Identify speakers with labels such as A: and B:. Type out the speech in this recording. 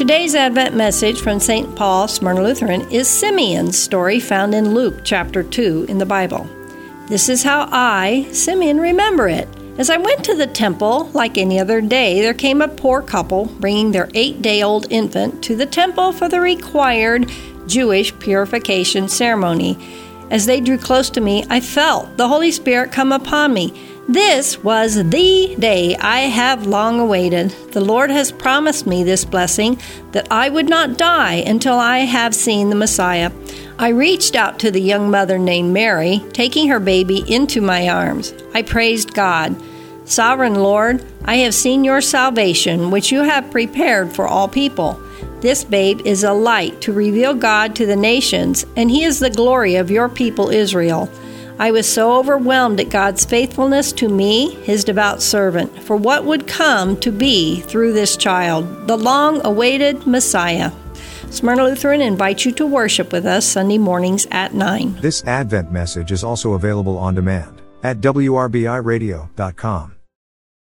A: Today's Advent message from St. Paul, Smyrna Lutheran, is Simeon's story found in Luke chapter 2 in the Bible. This is how I, Simeon, remember it. As I went to the temple, like any other day, there came a poor couple bringing their eight day old infant to the temple for the required Jewish purification ceremony. As they drew close to me, I felt the Holy Spirit come upon me. This was the day I have long awaited. The Lord has promised me this blessing that I would not die until I have seen the Messiah. I reached out to the young mother named Mary, taking her baby into my arms. I praised God. Sovereign Lord, I have seen your salvation, which you have prepared for all people. This babe is a light to reveal God to the nations, and he is the glory of your people Israel. I was so overwhelmed at God's faithfulness to me, his devout servant, for what would come to be through this child, the long awaited Messiah. Smyrna Lutheran invites you to worship with us Sunday mornings at 9.
B: This Advent message is also available on demand at WRBIRadio.com.